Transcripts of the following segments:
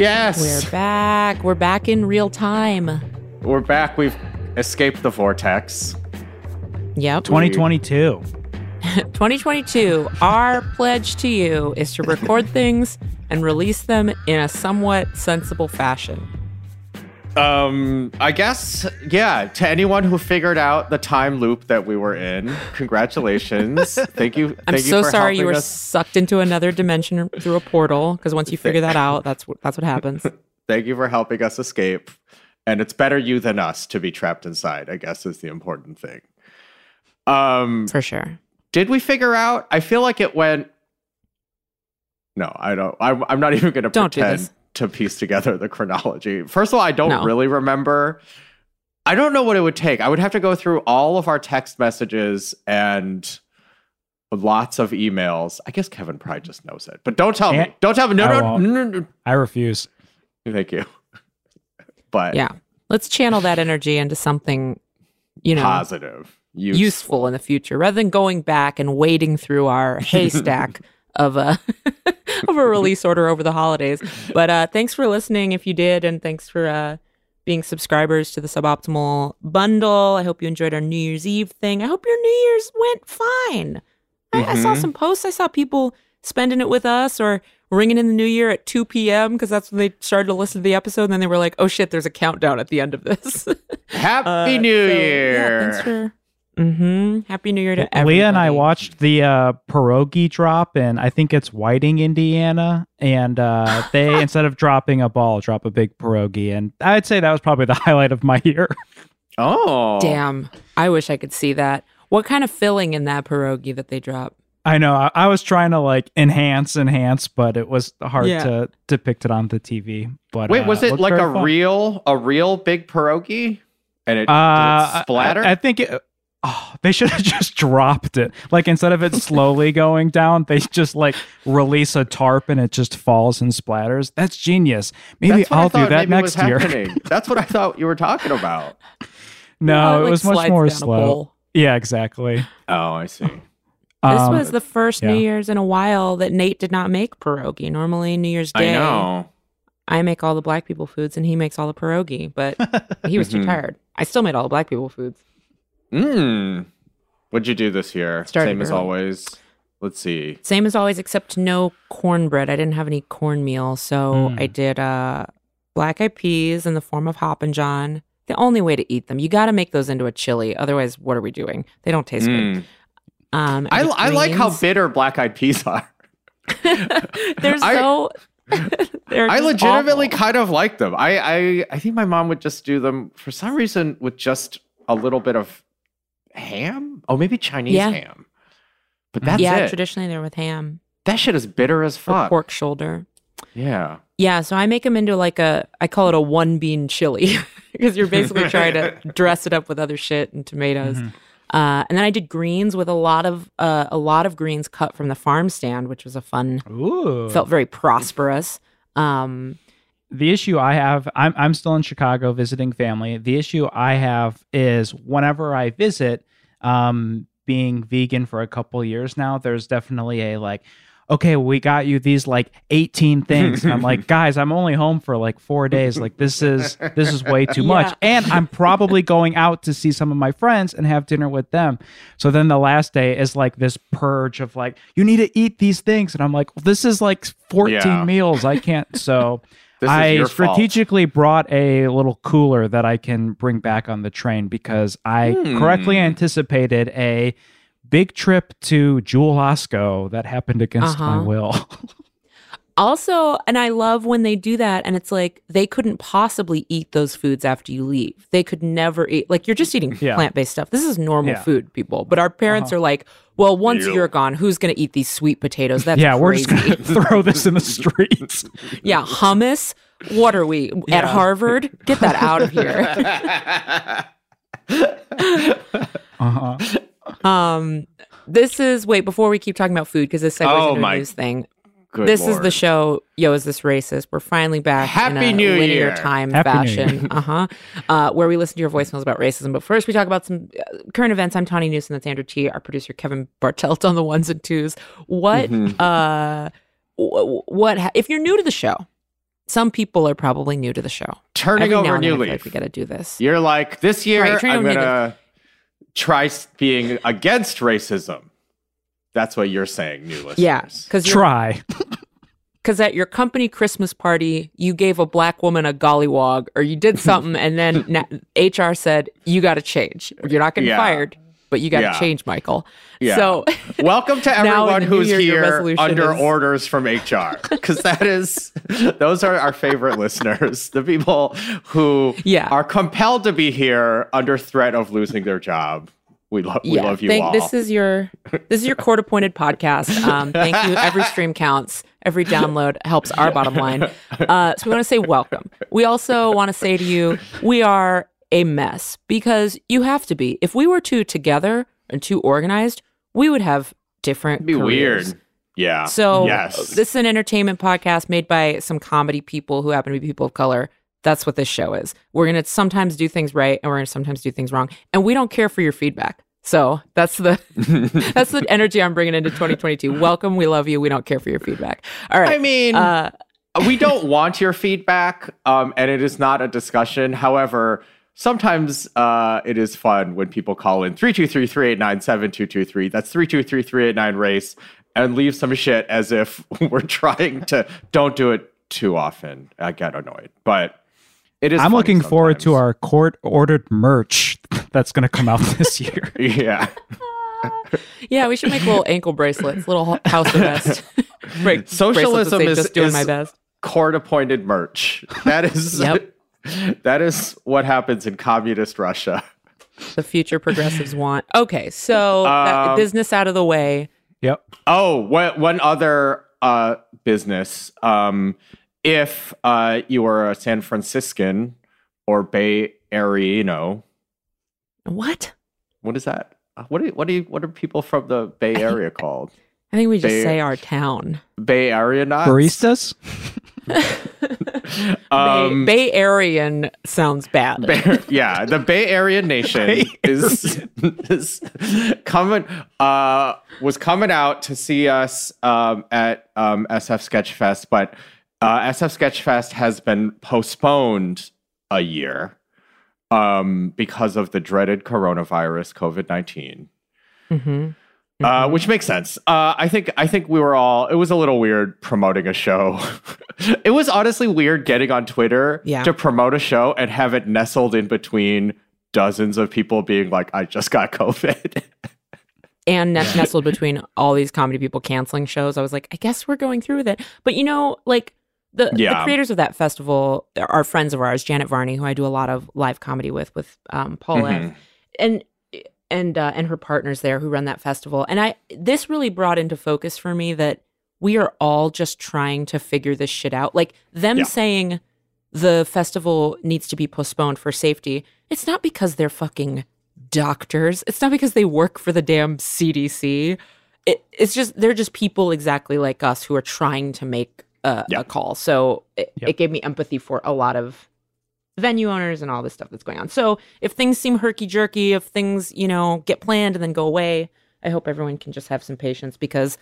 Yes. We're back. We're back in real time. We're back. We've escaped the vortex. Yep. 2022. 2022. Our pledge to you is to record things and release them in a somewhat sensible fashion. Um, I guess, yeah, to anyone who figured out the time loop that we were in, congratulations. thank you. Thank I'm you so sorry you were us. sucked into another dimension through a portal because once you figure that out, that's what that's what happens. Thank you for helping us escape. And it's better you than us to be trapped inside, I guess is the important thing. Um, For sure. did we figure out? I feel like it went. No, I don't. I'm, I'm not even going to Don't do pretend this. To piece together the chronology. First of all, I don't No. really remember. I don't know what it would take. I would have to go through all of our text messages and lots of emails. I guess Kevin probably just knows it, but don't tell me. Don't tell me. No, I no, no, no, I refuse. Thank you. But Yeah. Let's channel that energy into something, you know, positive, useful. useful in the future rather than going back and wading through our haystack of a of a release order over the holidays. But uh thanks for listening if you did and thanks for uh being subscribers to the suboptimal bundle. I hope you enjoyed our New Year's Eve thing. I hope your New Year's went fine. I, I saw Mhm. some posts. I saw people spending it with us or ringing in the new year at 2 p.m. because that's when they started to listen to the episode. And then they were like, oh shit, there's a countdown at the end of this. Happy Uh, New so, Year. Yeah, thanks for. Mm-hmm. Happy New Year to everybody. Leah and I watched the uh, pierogi drop, and I think it's Whiting, Indiana. And uh, they, instead of dropping a ball, drop a big pierogi. And I'd say that was probably the highlight of my year. oh, Damn, I wish I could see that. What kind of filling in that pierogi that they drop? I know. I, I was trying to like enhance, enhance, but it was hard Yeah. to depict it on the TV. But Wait, uh, was it looked like a fun. real, a real big pierogi? And it, did Uh, it splatter? I, I think it. Oh, they should have just dropped it. Like instead of it slowly going down, they just like release a tarp and it just falls and splatters. That's genius. Maybe That's I I'll do that maybe was next year. That's what I thought you were talking about. no, it like, was much more slow. Yeah, exactly. Oh, I see. This Um, was the first yeah. New Year's in a while that Nate did not make pierogi. Normally, New Year's I Day, know. I make all the black people foods and he makes all the pierogi, but he was too Mhm. tired. I still made all the black people foods. Mm. What'd you do this year? Started Same as always. Let's see. Same as always, except no cornbread. I didn't have any cornmeal, so Mm. I did uh, black eyed peas in the form of Hoppin' John. The only way to eat them, you got to make those into a chili. Otherwise, what are we doing? They don't taste good. Mm. Um, I, I like how bitter black eyed peas are. they're I- so. they're I legitimately awful. kind of like them. I, I I think my mom would just do them for some reason with just a little bit of ham. Oh, maybe Chinese Yeah. ham. But that's yeah, it. traditionally they're with ham that shit is bitter as or fuck. pork shoulder. Yeah. Yeah, so I make them into like a, I call it a one bean chili because you're basically trying to dress it up with other shit and tomatoes. Mhm. Uh, and then I did greens with a lot of uh, a lot of greens cut from the farm stand, which was a fun, Ooh. felt very prosperous. Um, the issue I have, I'm I'm still in Chicago visiting family. The issue I have is whenever I visit, um, being vegan for a couple years now, there's definitely a like, okay, we got you these like 18 things. And I'm like, guys, I'm only home for like four days. Like this is this is way too much. And I'm probably going out to see some of my friends and have dinner with them. So then the last day is like this purge of like, you need to eat these things. And I'm like, well, this is like 14 Yeah. meals. I can't. So This is I your fault. strategically brought a little cooler that I can bring back on the train because I Hmm. correctly anticipated a big trip to Jewel Osco that happened against my Uh-huh. will. also, and I love when they do that, and it's like they couldn't possibly eat those foods after you leave. They could never eat like you're just eating Yeah. plant based stuff. This is normal Yeah. food, people. But our parents Uh-huh. are like, well, once Ew. you're gone, who's going to eat these sweet potatoes? That's yeah, we're just gonna throw this in the streets. Yeah, hummus. What are we at Harvard? Get that out of here. Uh-huh. Um, this is wait before we keep talking about food because this segues Oh into my a news thing. Good this is the show. Yo, is this racist? We're finally back Happy in a New linear Year. time Happy New fashion. uh-huh. Uh Where we listen to your voicemails about racism. But first, we talk about some uh, current events. I'm Tawny Newsome. That's Andrew Ti. Our producer Kevin Bartelt on the ones and twos. What? Mhm. uh, wh- what? Ha- if you're new to the show, some people are probably new to the show. Turning Every over new leaf. like we got to do this. You're like, this year Right, I'm gonna try being against racism. That's what you're saying, new listeners. Yeah, because Try. because at your company Christmas party, you gave a black woman a gollywog or you did something, and then na- HR said you got to change. You're not getting Yeah. fired, but you got to Yeah. change, Michael. Yeah. So Welcome to everyone who's year, here under is- orders from HR, because that is those are our favorite listeners, the people who Yeah. are compelled to be here under threat of losing their job. We love we love you thank- all. This is your this is your court appointed podcast. Um, thank you. Every stream counts. Every download helps our bottom line. Uh, so we want to say welcome. We also want to say to you, we are a mess because you have to be. If we were two together and two organized, we would have different. It'd be careers. weird. Yeah. So yes. this is an entertainment podcast made by some comedy people who happen to be people of color. That's what this show is. We're gonna sometimes do things right and we're gonna sometimes do things wrong. And we don't care for your feedback. So that's the that's the energy I'm bringing into 2022. Welcome, we love you. We don't care for your feedback. All right. I mean, uh, we don't want your feedback, um, and it is not a discussion. However, sometimes uh, it is fun when people call in 323 389 7223. That's 323 389 race and leave some shit as if we're trying to. Don't do it too often. I get annoyed. But it is. I'm funny looking forward to our court ordered merch that's going to come out this year. Yeah. yeah, we should make little ankle bracelets, little ho- house arrest. Break- bracelets Socialism is- just doing is- my best. Court appointed merch. That is. Yep. That is what happens in communist Russia. The future progressives want. Okay, so that- Um, business out of the way. Yep. Oh, one, one other uh, business. Um, if uh, you are a San Franciscan or Bay Areano, What? what is that? Uh, What do you, what do you, what are people from the Bay Area called? I think we just They- say our town. Bay Area nuts? Baristas? Um, Bay, Bay Arean sounds bad. Bay- yeah, the Bay Area Nation Bay is, is coming uh was coming out to see us um at um SF Sketchfest, but uh SF Sketchfest has been postponed a year um because of the dreaded coronavirus COVID-19. Mhm. Uh, Mhm. which makes sense. Uh, I think I think we were all. It was a little weird promoting a show. it was honestly weird getting on Twitter Yeah. to promote a show and have it nestled in between dozens of people being like, "I just got COVID." and nestled between all these comedy people canceling shows, I was like, I guess we're going through with it. But you know, like the, the creators of that festival are friends of ours, Janet Varney, who I do a lot of live comedy with, with um, Paul F. Mhm. and and uh, and her partners there who run that festival. And I this really brought into focus for me that we are all just trying to figure this shit out. Like them Yeah. saying the festival needs to be postponed for safety. It's not because they're fucking doctors. It's not because they work for the damn CDC. It, it's just they're just people exactly like us who are trying to make a, Yeah. a call. So it, Yep. it gave me empathy for a lot of venue owners and all this stuff that's going on. So if things seem herky jerky, if things, you know, get planned and then go away, I hope everyone can just have some patience because,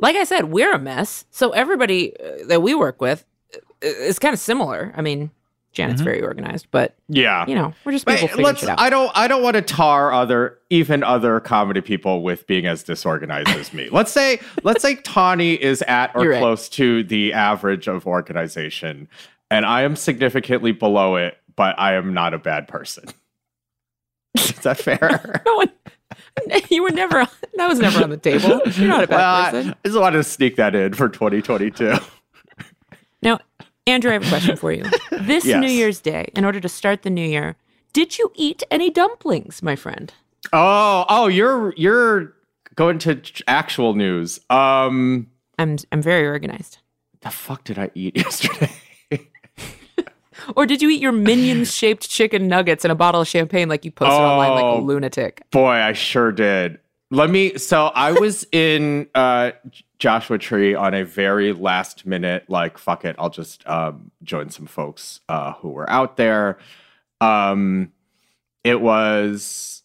like I said, we're a mess. So everybody uh, that we work with uh, is kind of similar. I mean, Janet's Mhm. very organized, but Yeah. you know, we're just But people figuring let's. shit out. I don't. I don't want to tar other, even other comedy people with being as disorganized as me. Let's say. Let's say Tawny is at or right. close to the average of organization, and I am significantly below it. But I am not a bad person. is that fair? no one, you were never. That was never on the table. You're not a bad Well, person. I just wanted to sneak that in for 2022. Now, Andrew, I have a question for you. This Yes. New Year's Day, in order to start the new year, did you eat any dumplings, my friend? Oh, oh, you're you're going to actual news. Um, I'm I'm very organized. the fuck did I eat yesterday? Or did you eat your minions shaped chicken nuggets and a bottle of champagne like you posted online like Oh. a lunatic? Boy, I sure did. Let me. So I was in uh, Joshua Tree on a very last minute, like, fuck it, I'll just um, join some folks uh, who were out there. Um, it was,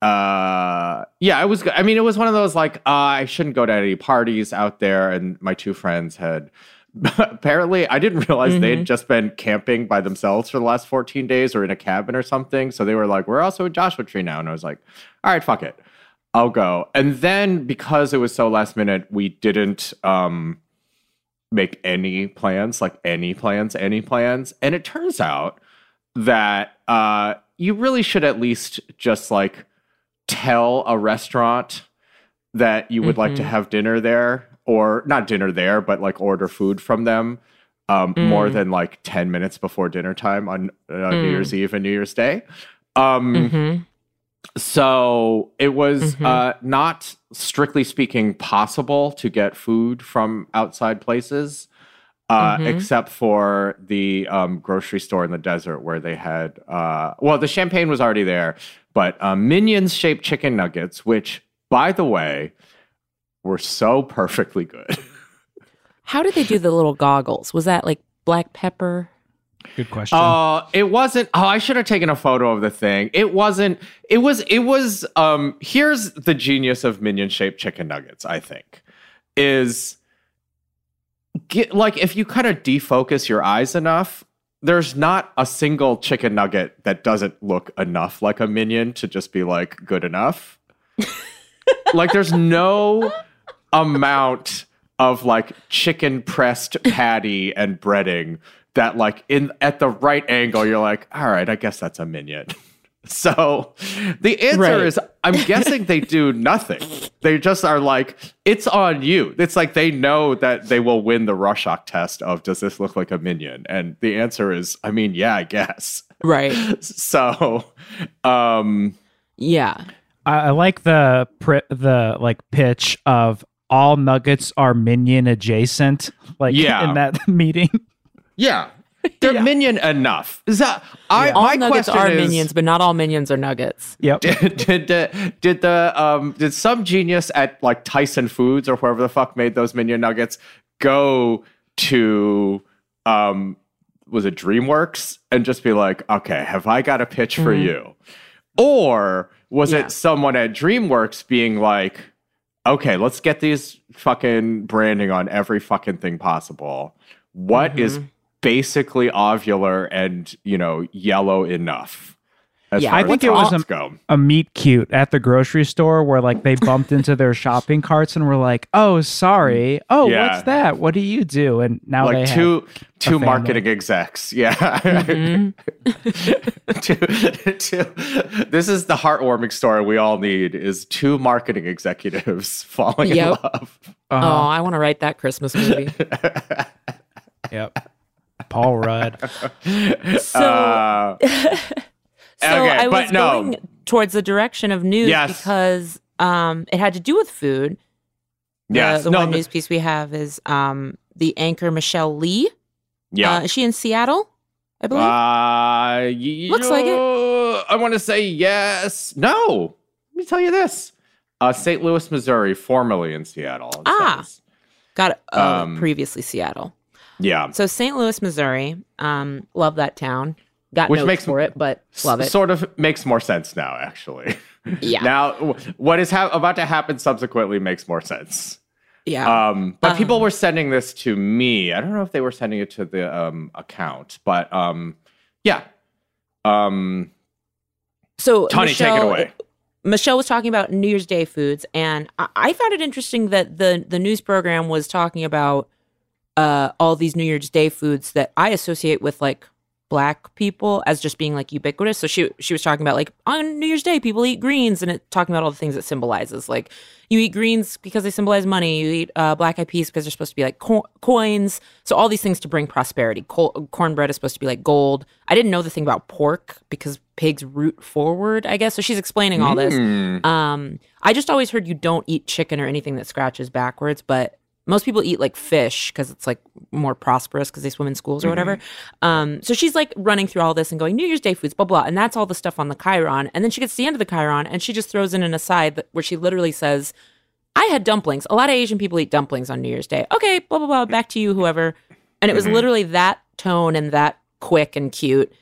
uh, yeah, it was. I mean, it was one of those like uh, I shouldn't go to any parties out there, and my two friends had apparently I didn't realize Mhm. they'd just been camping by themselves for the last 14 days or in a cabin or something. So they were like, we're also in Joshua Tree now. And I was like, all right, fuck it. I'll go. And then because it was so last minute, we didn't um make any plans, like any plans, any plans. And it turns out that uh you really should at least just like tell a restaurant that you would like to Mhm. have dinner there or not dinner there but like order food from them um, more Mm. than like 10 minutes before dinner time on uh, new Mm. year's eve and new year's day um, hmm so it was Mhm. uh, not strictly speaking possible to get food from outside places uh, Mhm. except for the um, grocery store in the desert where they had uh, well the champagne was already there but um, minions shaped chicken nuggets which by the way were so perfectly good How did they do the little goggles? Was that like black pepper? Good question. Uh, it wasn't. Oh, I should have taken a photo of the thing. It wasn't. It was. It was. Um, here's the genius of minion shaped chicken nuggets. I think is get like if you kind of defocus your eyes enough. There's not a single chicken nugget that doesn't look enough like a minion to just be like good enough. like there's no amount of like chicken pressed patty and breading that like in at the right angle you're like all right i guess that's a minion so the answer Right. is i'm guessing they do nothing they just are like it's on you it's like they know that they will win the rorschach test of does this look like a minion and the answer is i mean yeah i guess Right. so um Yeah. I, I like the pri- the like pitch of all nuggets are minion adjacent. Like Yeah. in that meeting. Yeah they're Yeah. minion enough is that i All my nuggets question are is, minions, but not all minions are nuggets. Yep. did, did the did the um did some genius at like Tyson Foods or whoever the fuck made those minion nuggets go to um was it DreamWorks and just be like, okay, have I got a pitch for Mhm. you? Or was Yeah. it someone at DreamWorks being like, okay, let's get these fucking branding on every fucking thing possible. What is Mhm. Basically ovular and you know yellow enough? As Yeah, I think it was a- go. a meet cute at the grocery store where like they bumped into their shopping carts and were like, "Oh, sorry. Oh, Yeah. what's that? What do you do?" And now they like have- two two marketing execs. Yeah. Mhm. two, two, this is the heartwarming story we all need is two marketing executives falling in love. Oh, Uh-huh. I want to write that Christmas movie. Yep. Paul Rudd. So, Uh, so okay, I was no. going towards the direction of news Yes. because um, it had to do with food. The, yes. the no, one the- news piece we have is um, the anchor Michelle Lee. yeah. Uh, is she in Seattle? I believe. Uh, y- Looks like it. I want to say yes. No. Let me tell you this. Uh, St. Louis, Missouri, formerly in Seattle. Ah. Got it. Oh, um, previously Seattle. Yeah. So St. Louis, Missouri. Um, love that town. Got Which notes makes- for it, but love it. Sort of makes more sense now, actually. Yeah. now, what is ha- about to happen subsequently makes more sense. yeah. Um, but people Um, were sending this to me. I don't know if they were sending it to the um, account, but um, yeah. Um, so Tawny, Michelle, take it away. Michelle was talking about New Year's Day foods, and I, I found it interesting that the the news program was talking about uh, all these New Year's Day foods that I associate with like black people as just being like ubiquitous. So she she was talking about like on New Year's Day people eat greens, and it talking about all the things it symbolizes. Like you eat greens because they symbolize money. You eat uh, black eyed peas because they're supposed to be like co- coins. So all these things to bring prosperity. Col- cornbread is supposed to be like gold. I didn't know the thing about pork because pigs root forward. I guess so. She's explaining all this. mm, Um, I just always heard you don't eat chicken or anything that scratches backwards, but most people eat like fish because it's like more prosperous because they swim in schools or whatever. Um, so she's like running through all this and going New Year's Day foods, blah blah, and that's all the stuff on the chyron. And then she gets to the end of the chyron and she just throws in an aside that, where she literally says, "I had dumplings. A lot of Asian people eat dumplings on New Year's Day. Okay, blah blah blah. Back to you, whoever." And it was Mhm. literally that tone and that quick and cute.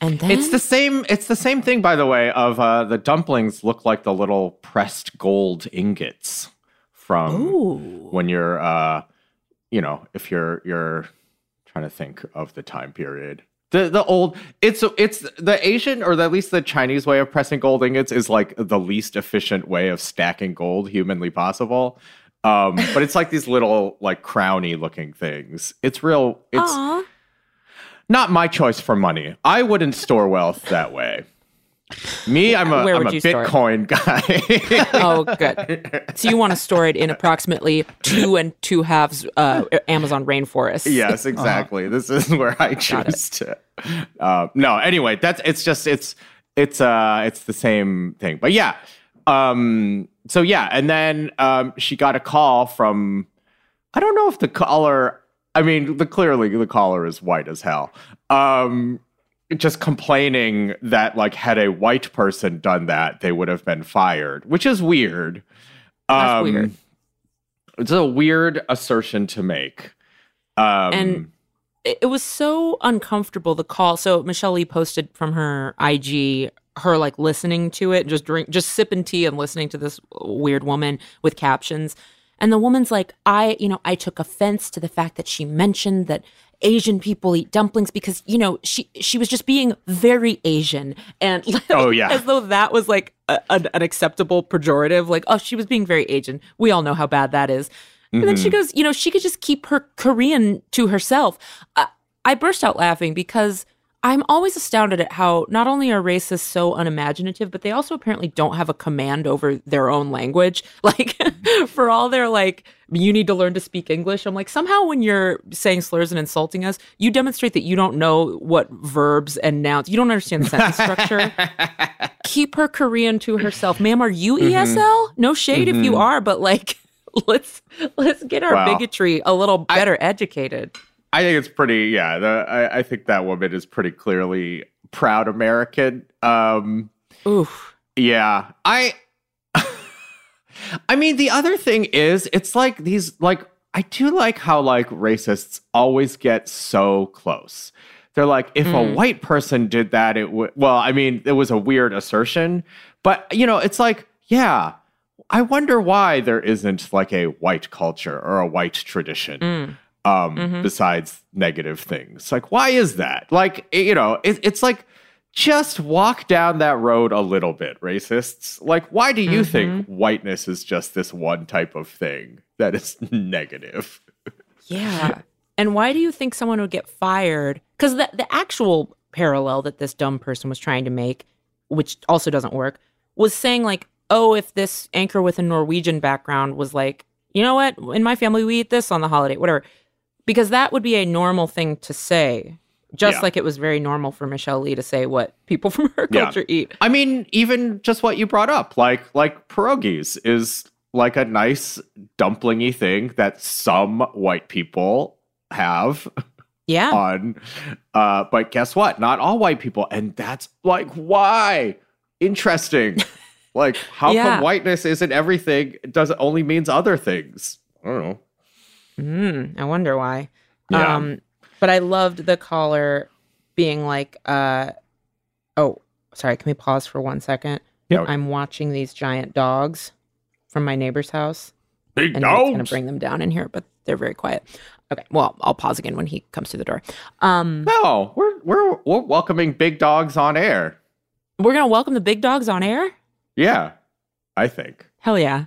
And then It's the same. It's the same thing, by the way. Of uh, the dumplings look like the little pressed gold ingots from Ooh. when you're, uh, you know, if you're you're trying to think of the time period. The the old it's it's the Asian or at least the Chinese way of pressing gold ingots is like the least efficient way of stacking gold humanly possible. Um, but it's like these little like crowny looking things. It's real. It's Aw. not my choice for money. I wouldn't store wealth that way. Me, I'm a, Where I'm would a you? Bitcoin guy. Oh, good. So you want to store it in approximately two and two halves uh, Amazon rainforest. yes, exactly. This is where I choose to. Uh, no, anyway, that's it's just it's it's uh it's the same thing. But yeah, um, so yeah, and then um, she got a call from I don't know if the caller. I mean, the clearly the caller is white as hell. Um, just complaining that like had a white person done that, they would have been fired, which is weird. That's Um, weird. It's a weird assertion to make. Um, And- it it was so uncomfortable the call so michelle lee posted from her ig her like listening to it just drink just sipping tea and listening to this weird woman with captions and the woman's like i you know i took offense to the fact that she mentioned that asian people eat dumplings because you know she she was just being very asian and Oh, yeah. as though that was like a, an, an acceptable pejorative like oh she was being very asian we all know how bad that is and then she mm-hmm. goes, you know, she could just keep her Korean to herself. I, I burst out laughing because I'm always astounded at how not only are racists so unimaginative, but they also apparently don't have a command over their own language. Like, for all their like, you need to learn to speak English. I'm like, somehow when you're saying slurs and insulting us, you demonstrate that you don't know what verbs and nouns, you don't understand sentence structure. Keep her Korean to herself. Ma'am, are you mm-hmm. ESL? No shade if you mm-hmm. are, but like, let's let's get our Wow. bigotry a little better educated. I think it's pretty. Yeah, the, I, I think that woman is pretty clearly proud American. Um, Oof. yeah, I. I mean, the other thing is, it's like these like I do like how like racists always get so close. They're like, if a Mm. white person did that, it would. Well, I mean, it was a weird assertion, but you know, it's like, yeah, I wonder why there isn't like a white culture or a white tradition Mm. Um, Mhm. besides negative things. Like, why is that? Like, you know, it, it's like just walk down that road a little bit, racists. Like, why do you think whiteness is just this one type of thing that is negative? Yeah. And why do you think someone would get fired? Because the, the actual parallel that this dumb person was trying to make, which also doesn't work, was saying, like, oh, if this anchor with a Norwegian background was like, you know what? In my family, we eat this on the holiday, whatever. Because that would be a normal thing to say, just Yeah. like it was very normal for Michelle Lee to say what people from her Yeah. culture eat. I mean, even just what you brought up, like like pierogies is like a nice dumplingy thing that some white people have Yeah. on. Uh, but guess what? Not all white people, and that's like why interesting. like, how Yeah. come whiteness isn't everything? It doesn't only means other things. I don't know. Mm, I wonder why. Yeah. Um, but I loved the caller being like, uh, "Oh, sorry. Can we pause for one second? I'm watching these giant dogs from my neighbor's house, Big and it's gonna bring them down in here, but they're very quiet. Okay. Well, I'll pause again when he comes through the door. Um, No, we're we're we're welcoming big dogs on air. we're gonna welcome the big dogs on air. Yeah, I think. Hell yeah.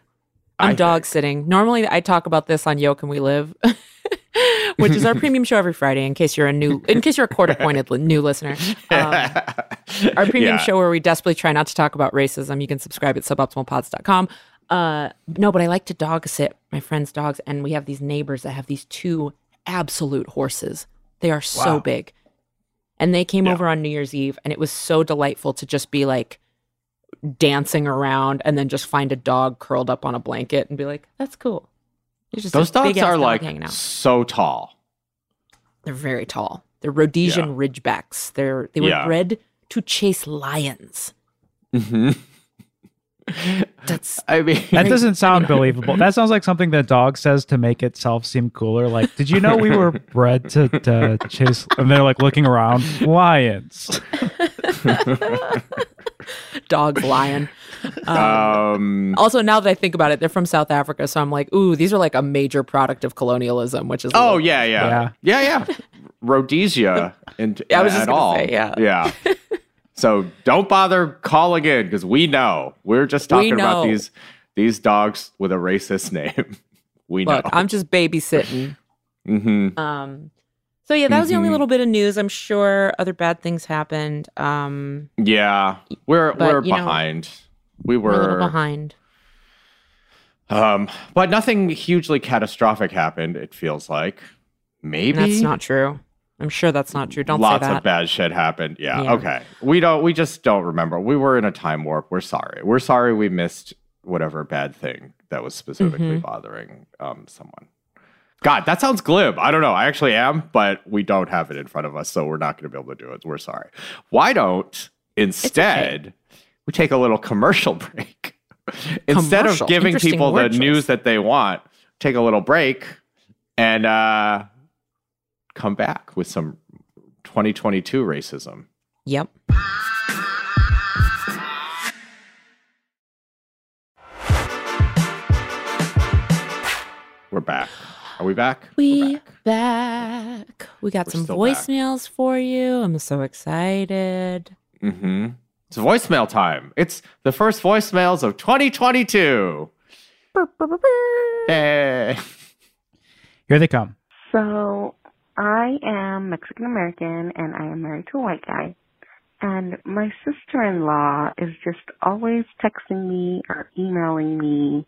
I'm I dog think. sitting. Normally, I talk about this on Yo Can We Live, which is our premium show every Friday. In case you're a new, in case you're a court appointed new listener, um, our premium Yeah. show where we desperately try not to talk about racism. You can subscribe at suboptimalpods.com. Uh, no, but I like to dog sit my friends' dogs, and we have these neighbors that have these two absolute horses. They are so Wow. big, and they came Yeah. over on New Year's Eve, and it was so delightful to just be like dancing around and then just find a dog curled up on a blanket and be like, "That's cool." Just Those dogs are dog like hanging out. so tall. They're very tall. They're Rhodesian Ridgebacks. They're they were Yeah. bred to chase lions. hmm That's I mean, That doesn't sound believable. That sounds like something that dog says to make itself seem cooler. Like, did you know we were bred to, to chase? And they're like looking around, lions. Dog's lying. Um, Um, also, now that I think about it, they're from South Africa, so I'm like, ooh, these are like a major product of colonialism, which is oh little- yeah, yeah, yeah, yeah. Rhodesia and I was at just gonna all. say, yeah. yeah. So don't bother calling in because we know we're just We talking about these these dogs with a racist name. we look, know. I'm just babysitting. hmm Um, so yeah, that was the only Mhm. little bit of news. I'm sure other bad things happened. Um, Yeah, we're But, we're you know, behind. we we're a little were behind. Um, but nothing hugely catastrophic happened. It feels like maybe That's not true. I'm sure that's not true. Don't lots say that. of bad shit happened. Yeah, Yeah. Okay. We don't. We just don't remember. We were in a time warp. We're sorry. We're sorry. We missed whatever bad thing that was specifically Mhm. bothering um someone. God, that sounds glib. I don't know. I actually am, but we don't have it in front of us, so we're not going to be able to do it. We're sorry. Why don't instead we take a little commercial break? instead Commercial. of giving people the choice. news that they want, take a little break and uh, come back with some 2022 racism. Yep. Are we back? We're back. back. We got We're some still back. voicemails for you. I'm so excited. Mm-hmm. It's voicemail time. It's the first voicemails of 2022. Hey. Here they come. So I am Mexican American and I am married to a white guy. And my sister in law is just always texting me or emailing me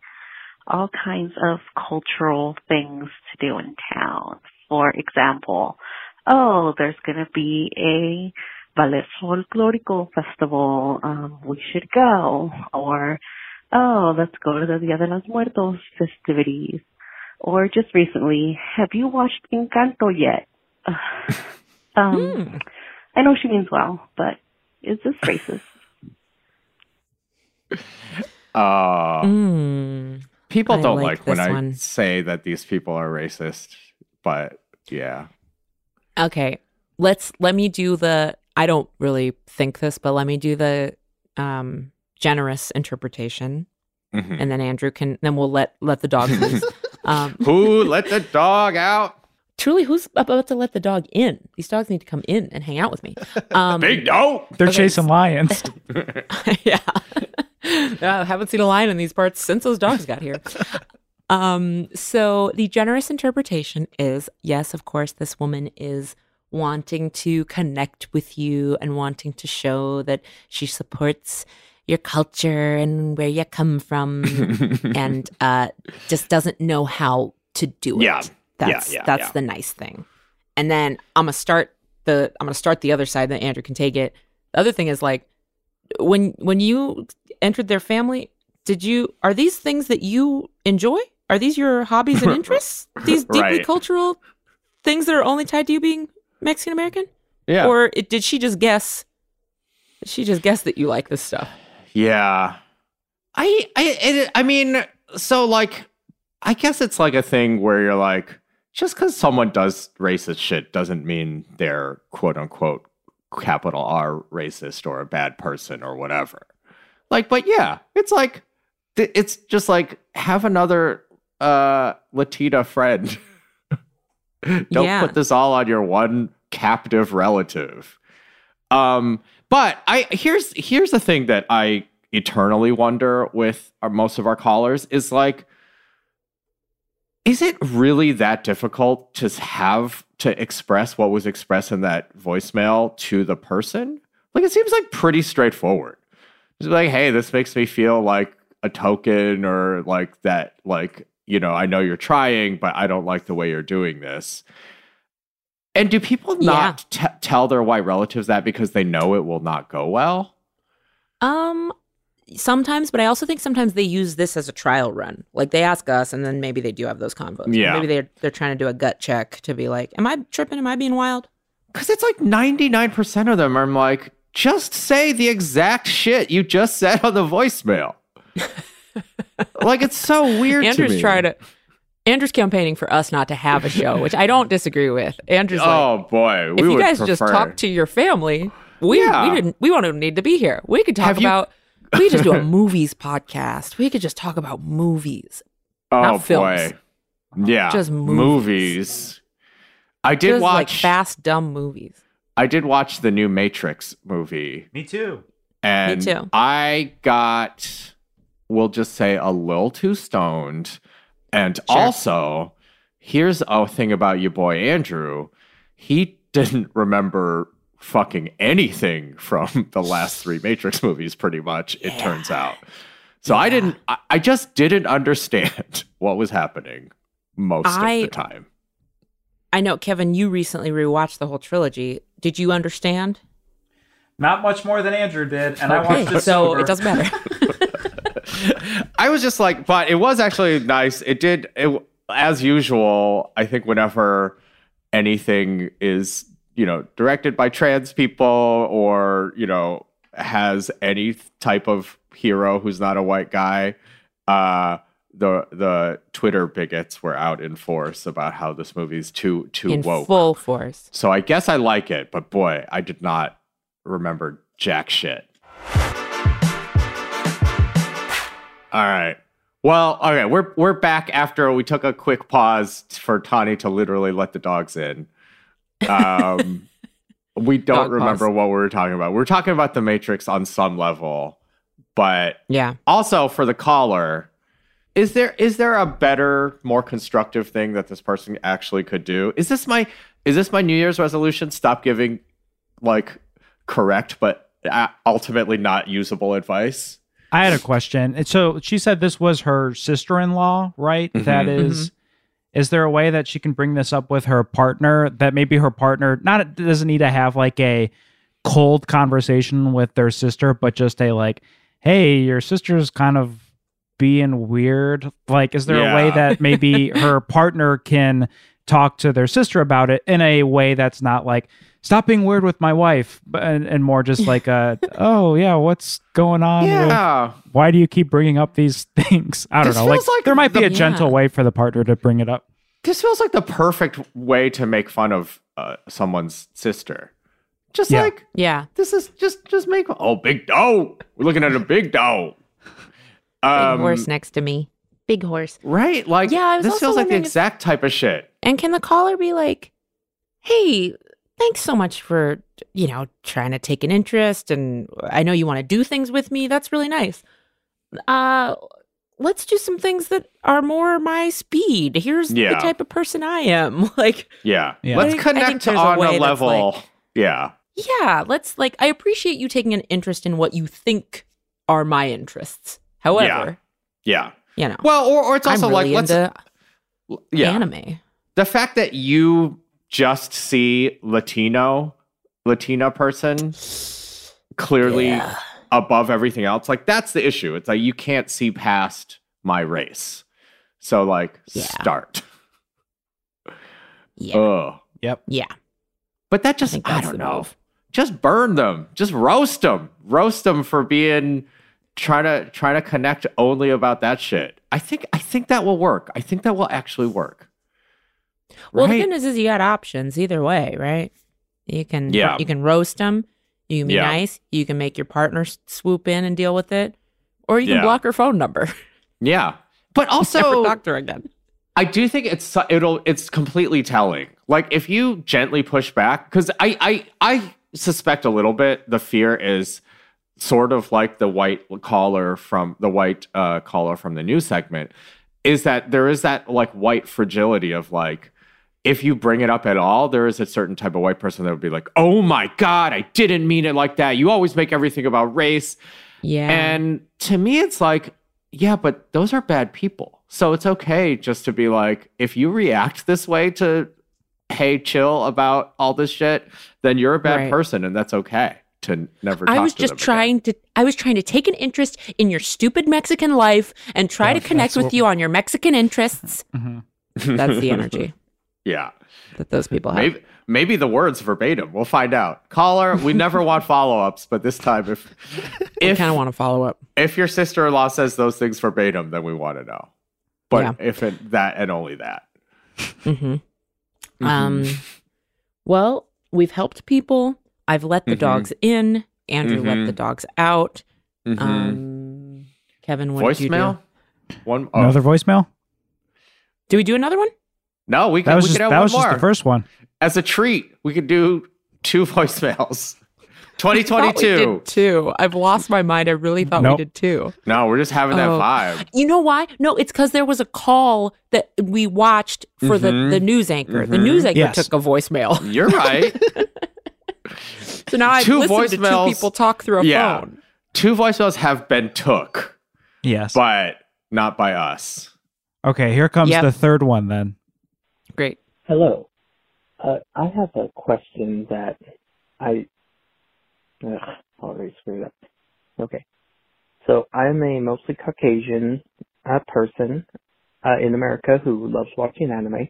all kinds of cultural things to do in town. For example, oh, there's gonna be a ballet folklorico festival. Um, we should go. Or, oh, let's go to the Dia de los Muertos festivities. Or just recently, have you watched Encanto yet? um, Hmm. I know she means well, but is this racist? Uh, Mm. People I don't like like, when this I say that these people are racist, but yeah. Okay. Let's let me do the I don't really think this, but let me do the um generous interpretation Mhm. and then Andrew can then we'll let let the dog loose. um Who let the dog out? truly who's about to let the dog in? These dogs need to come in and hang out with me. Um Big no. They're Okay, chasing lions. yeah. I haven't seen a lion in these parts since those dogs got here. Um, so the generous interpretation is yes, of course, this woman is wanting to connect with you and wanting to show that she supports your culture and where you come from and uh just doesn't know how to do it. Yeah. That's yeah, that's yeah. the nice thing. And then I'm gonna start the I'm gonna start the other side that Andrew can take it. The other thing is like when when you entered their family, did you are these things that you enjoy? Are these your hobbies and interests? These deeply Right. cultural things that are only tied to you being Mexican American? yeah. Or it, did she just guess? She just guess that you like this stuff? Yeah. I I it, I mean, so like I guess it's like a thing where you're like just cuz someone does racist shit doesn't mean they're quote unquote capital R racist or a bad person or whatever. Like but yeah, it's like it's just like have another uh Latita friend. Don't Yeah. put this all on your one captive relative. Um, but I here's here's the thing that I eternally wonder with our, most of our callers is like, is it really that difficult to have to express what was expressed in that voicemail to the person? Like it seems like pretty straightforward. Just like, hey, this makes me feel like a token or like that, like, you know, I know you're trying, but I don't like the way you're doing this. And do people not t- tell their white relatives that because they know it will not go well? Um, sometimes, but I also think sometimes they use this as a trial run. Like they ask us, and then maybe they do have those convos. Yeah. maybe they're they're trying to do a gut check to be like, "Am I tripping? Am I being wild?" Because it's like 99% of them are like, just say the exact shit you just said on the voicemail. like, it's so weird Andrew's to me. trying to. Andrew's campaigning for us not to have a show, which I don't disagree with. Andrew's like, Oh, boy. if you guys just talk to your family, we Yeah. we didn't we won't even need to be here. We could talk Have you- about we could just do a movies podcast. We could just talk about movies. Oh Not films. boy. Yeah. Just movies. movies. I did just watch like fast dumb movies. I did watch the new Matrix movie. Me too. And too. I got, we'll just say, a little too stoned. And Sure. also, here's a thing about your boy Andrew. He didn't remember fucking anything from the last three Matrix movies, pretty much, it Yeah. turns out. So I didn't, I, I just didn't understand what was happening most of the time. I know, Kevin, you recently rewatched the whole trilogy. Did you understand? Not much more than Andrew did, and I watched it so sober. it doesn't matter. I was just like, but it was actually nice. It did, it, as usual. I think whenever anything is, you know, directed by trans people or you know has any type of hero who's not a white guy, uh, the the Twitter bigots were out in force about how this movie's too too In woke. full force. So I guess I like it, but boy, I did not remember jack shit. All right. Well, okay, we're we're back after we took a quick pause for Tawny to literally let the dogs in. Um, we don't Dog remember pause. what we were talking about. We are talking about the Matrix on some level, but Yeah. also for the caller, is there is there a better, more constructive thing that this person actually could do? Is this my is this my New Year's resolution? Stop giving like correct but uh, ultimately not usable advice. I had a question. And so she said this was her sister-in-law, right? Mhm. That is- Is there a way that she can bring this up with her partner? That maybe her partner not doesn't need to have like a cold conversation with their sister, but just a like, "Hey, your sister's kind of being weird." Like, is there a way that maybe her partner can talk to their sister about it in a way that's not like stop being weird with my wife but and, and more just like a oh yeah what's going on with yeah. why do you keep bringing up these things? I don't This know. Like, feels like there might be a gentle Yeah. way for the partner to bring it up. This feels like the perfect way to make fun of uh, someone's sister. Just Yeah. like Yeah. this is just just make oh big doe. We're looking at a big doe. Big Um, horse next to me. Big horse. Right? Like, Yeah, I was this feels like the wondering if- exact type of shit. And can the caller be like, hey, thanks so much for, you know, trying to take an interest and I know you want to do things with me. That's really nice. Uh let's do some things that are more my speed. Here's the type of person I am. Like, Yeah. Yeah. Let's I think- I think connect there's a on a level. like- yeah. yeah, let's like I appreciate you taking an interest in what you think are my interests. However, Yeah. you know, Well, or, or it's also I'm really like let's yeah. anime. The fact that you just see Latino Latina person clearly Yeah. above everything else, like that's the issue. It's like you can't see past my race. So like Yeah. start. Yeah. Ugh. Yep. yeah. But that just think I, don't know. move. Just burn them. Just roast them. Roast them for being trying to try to connect only about that shit. I think I think that will work. I think that will actually work. Well, the good news is you got options either way, right? You can Yeah. you can roast them. You can be Yeah. nice. You can make your partner swoop in and deal with it, or you can Yeah. block her phone number. yeah. But also her again. I do think it's it'll it's completely telling. Like if you gently push back, because I I I suspect a little bit the fear is sort of like the white collar from the white uh, caller from the news segment, is that there is that like white fragility of like if you bring it up at all, there is a certain type of white person that would be like, "Oh my god, I didn't mean it like that. You always make everything about race." Yeah. And to me, it's like, yeah, but those are bad people. So it's okay just to be like, if you react this way to, hey, chill about all this shit, then you're a bad Right. person, and that's okay to never. I was to just them again. trying to I was trying to take an interest in your stupid Mexican life and try Yeah, to connect with what- you on your Mexican interests. Mhm. That's the energy yeah, that those people have. maybe maybe the words verbatim. We'll find out. Caller, we never want follow ups, but this time, if I if kind of want to follow up. if your sister in law says those things verbatim, then we want to know. But Yeah. if it that and only that. hmm Um, well, we've helped people. I've let the Mhm. dogs in. Andrew let Mhm. the dogs out. Mhm. Um, Kevin, what did you do? Voicemail. One. Oh. Another voicemail? Do we do another one? No, we That can. was We just can have that was just the first one. as a treat. We could do two voicemails. Thought we 2022. did two. I've lost my mind. I really thought Nope. we did two. No, we're just having that Oh. vibe. You know why? No, it's because there was a call that we watched for the, Mhm. the news anchor. The Mhm. news anchor Yes. took a voicemail. You're right. So now I've Two listened to two voicemails. people talk through a Yeah. phone. two voicemails have been took, Yes. but not by us. Okay, here comes Yep. the third one then. Great. Hello. Uh, I have a question that I ugh, already screwed up. Okay. So I'm a mostly Caucasian uh, person uh, in America who loves watching anime,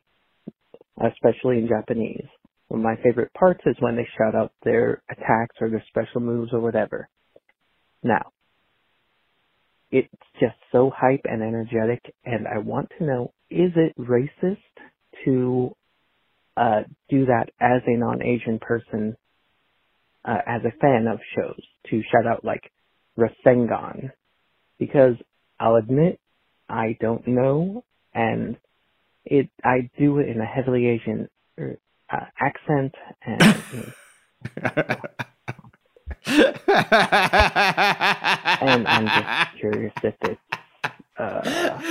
especially in Japanese. One of my favorite parts is when they shout out their attacks or their special moves or whatever. Now, it's just so hype and energetic, and I want to know, is it racist to uh, do that as a non-Asian person, uh, as a fan of shows, to shout out like Rasengan, because I'll admit I don't know, and it I do it in a heavily Asian uh, accent, and and I'm just curious if it's uh,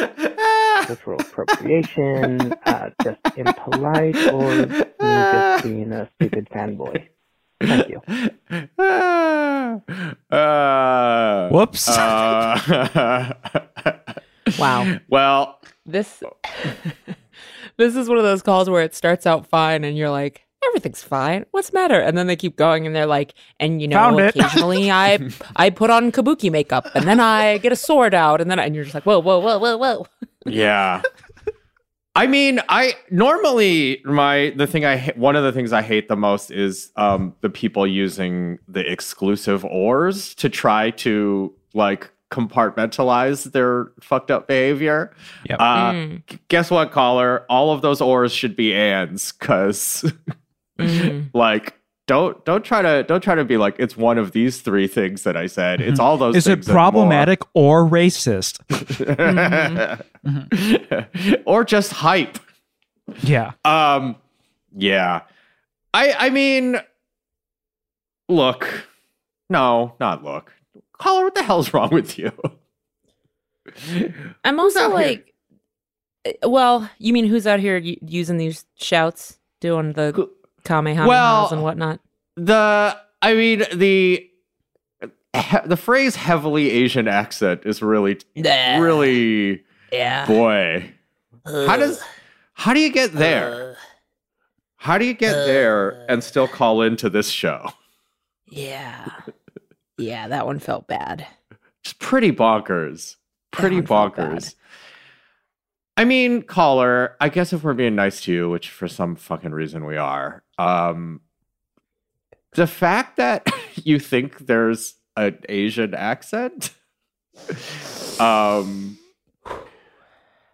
cultural appropriation, uh, just impolite, or me just being a stupid fanboy. Thank you. Uh, Whoops. uh, Wow. well, This this is one of those calls where it starts out fine and you're like, everything's fine. What's the matter? And then they keep going and they're like, and you know, Found occasionally I I put on kabuki makeup and then I get a sword out and then I, and you're just like, whoa, whoa, whoa, whoa, whoa. yeah. I mean, I normally my the thing I ha- one of the things I hate the most is um the people using the exclusive ors to try to like compartmentalize their fucked up behavior. Yep. Uh, Mm, guess what, caller? All of those ors should be ands, because mm. like don't don't try to don't try to be like it's one of these three things that I said. It's all those. Is it things and more. problematic or racist? or just hype. Yeah. Um, yeah. I I mean, look, no, not look. Caller, what the hell's wrong with you? I'm also out here? like, uh, well, you mean who's out here y- using these shouts, doing the kamehamehas Well, and whatnot? the I mean the he- the phrase heavily Asian accent is really really yeah. boy. How does how do you get there? How do you get there and still call into this show? Yeah. Yeah, that one felt bad. It's pretty bonkers. Pretty bonkers. I mean, caller, I guess if we're being nice to you, which for some fucking reason we are, um, the fact that you think there's an Asian accent um,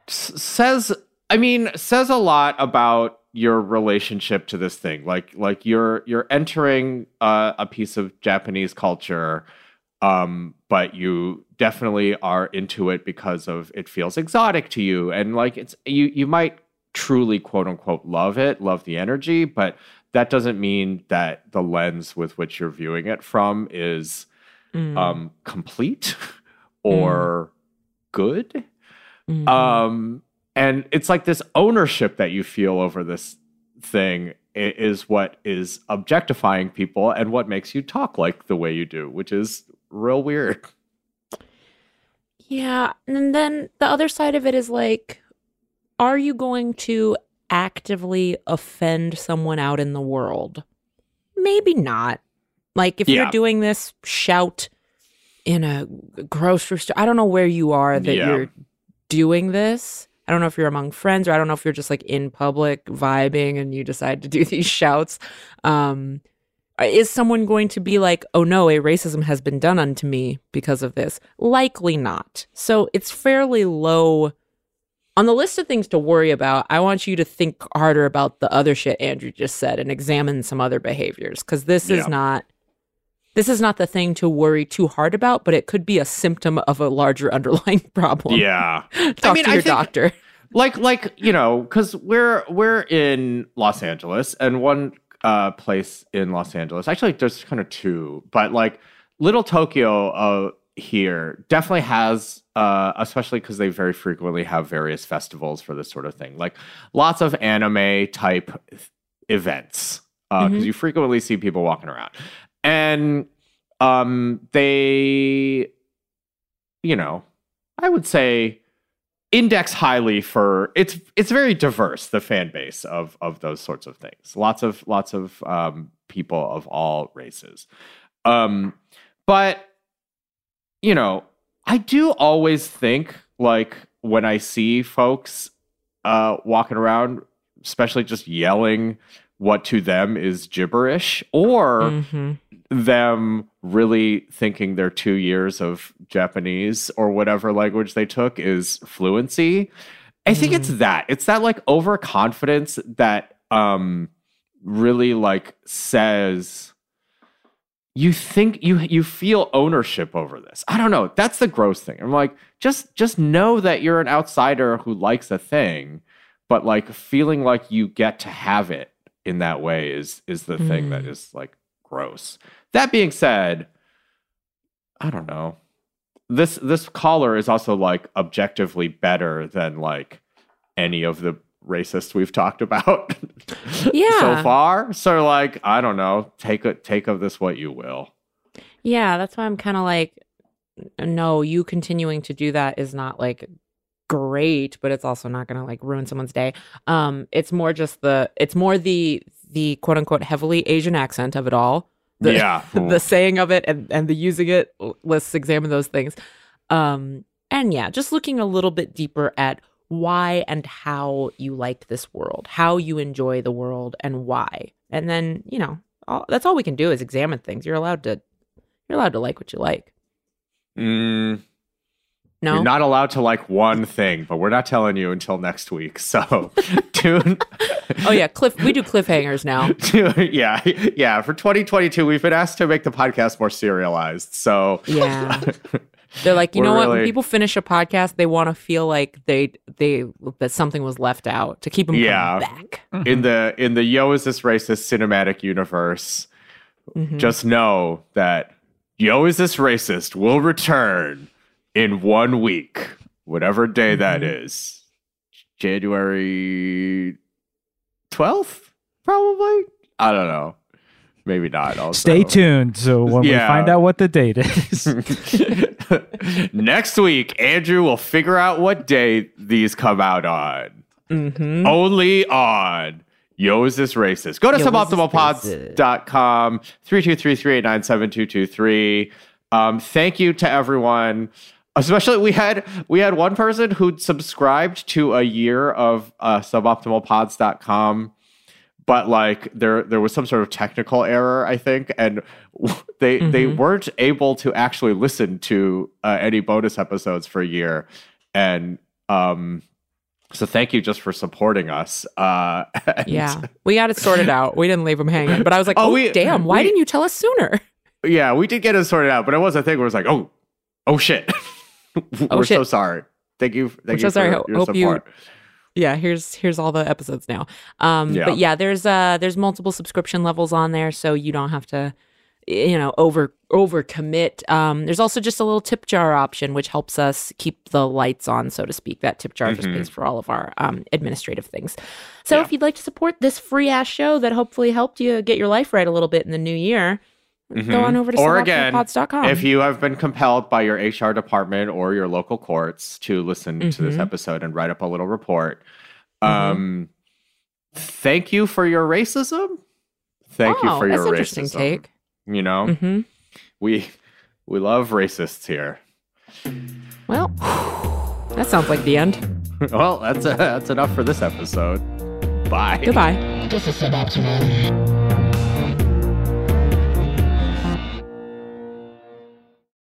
says, I mean, says a lot about your relationship to this thing. Like, like you're you're entering uh, a piece of Japanese culture um but you definitely are into it because of it feels exotic to you and like it's you you might truly quote unquote love it love the energy but that doesn't mean that the lens with which you're viewing it from is Mm, um complete or good mhm. um and it's like this ownership that you feel over this thing is what is objectifying people and what makes you talk like the way you do which is real weird Yeah, and then the other side of it is like, are you going to actively offend someone out in the world? Maybe not. Like if Yeah. you're doing this shout in a grocery store, I don't know where you are that Yeah. you're doing this. I don't know if you're among friends or I don't know if you're just like in public vibing and you decide to do these shouts. Um, is someone going to be like, oh no, a racism has been done unto me because of this? Likely not. So it's fairly low on the list of things to worry about. I want you to think harder about the other shit Andrew just said and examine some other behaviors because this Yeah. is not this is not the thing to worry too hard about, but it could be a symptom of a larger underlying problem. Yeah. Talk mean, to I your think- doctor. like like you know because we're we're in los angeles and one uh place in los angeles actually there's kind of two but like little tokyo uh here definitely has uh especially because they very frequently have various festivals for this sort of thing like lots of anime type events uh because Mhm. you frequently see people walking around and um they you know i would say index highly for it's it's very diverse the fan base of of those sorts of things. Lots of lots of um people of all races. Um but you know i do always think like when i see folks uh walking around especially just yelling what to them is gibberish or Mhm. them really thinking their two years of Japanese or whatever language they took is fluency. I think it's that. It's that like overconfidence that um really like says you think you you feel ownership over this. I don't know. That's the gross thing. I'm like just just know that you're an outsider who likes a thing, but like feeling like you get to have it in that way is is the thing that Mm. like gross. That being said, I don't know. This this caller is also like objectively better than like any of the racists we've talked about yeah. so far. So like, I don't know. Take it take of this what you will. Yeah, that's why I'm kind of like, no, you continuing to do that is not like great, but it's also not going to like ruin someone's day. Um, it's more just the, it's more the the quote unquote heavily Asian accent of it all. The, yeah. the saying of it and and the using it. Let's examine those things. Um, and yeah, just looking a little bit deeper at why and how you like this world, how you enjoy the world, and why. And then you know, all, that's all we can do is examine things. You're allowed to you're allowed to like what you like. Mm, No. You're not allowed to like one thing, but we're not telling you until next week. So tune oh yeah, cliff we do cliffhangers now. yeah, yeah. For 2022, we've been asked to make the podcast more serialized. So Yeah. They're like, you know what? When people finish a podcast, they want to feel like they they that something was left out to keep them Yeah. coming back. in the in the Yo is this racist cinematic universe, Mhm. just know that Yo is this racist will return in one week, whatever day that Mhm. is. January 12th, probably. I don't know. Maybe not. Also. Stay tuned. So when Yeah. we find out what the date is, Next week, Andrew will figure out what day these come out on. Mhm. Only on Yo Is This Racist. Go to Yo, Is This suboptimalpods.com, 323-389-7223. Um, thank you to everyone. Especially we had we had one person who'd subscribed to a year of uh, suboptimalpods.com but like there there was some sort of technical error i think and they they Mhm. weren't able to actually listen to uh, any bonus episodes for a year and um so thank you just for supporting us uh Yeah, we got it sorted out. We didn't leave them hanging. But I was like, Oh, oh, we- damn! Why we- didn't you tell us sooner? yeah we did get it sorted out but it was a thing where it was like oh oh shit Oh, we're so sorry thank you thank We're you so sorry. your hope you- support yeah here's here's all the episodes now um Yeah. but yeah there's uh there's multiple subscription levels on there so you don't have to you know over over commit um there's also just a little tip jar option which helps us keep the lights on so to speak that tip jar just Mhm. pays for all of our um administrative things so Yeah. if you'd like to support this free ass show that hopefully helped you get your life right a little bit in the new year go Mhm. on over to Or again, suboptimalpods.com. if you have been compelled by your HR department or your local courts to listen to this Mhm. episode and write up a little report, Mhm. um, thank you for your racism. Thank you Oh, for that's your interesting racism. take You know, hmm we we love racists here. well that sounds like the end well, that's that's enough for this episode. Bye. goodbye This is suboptimal.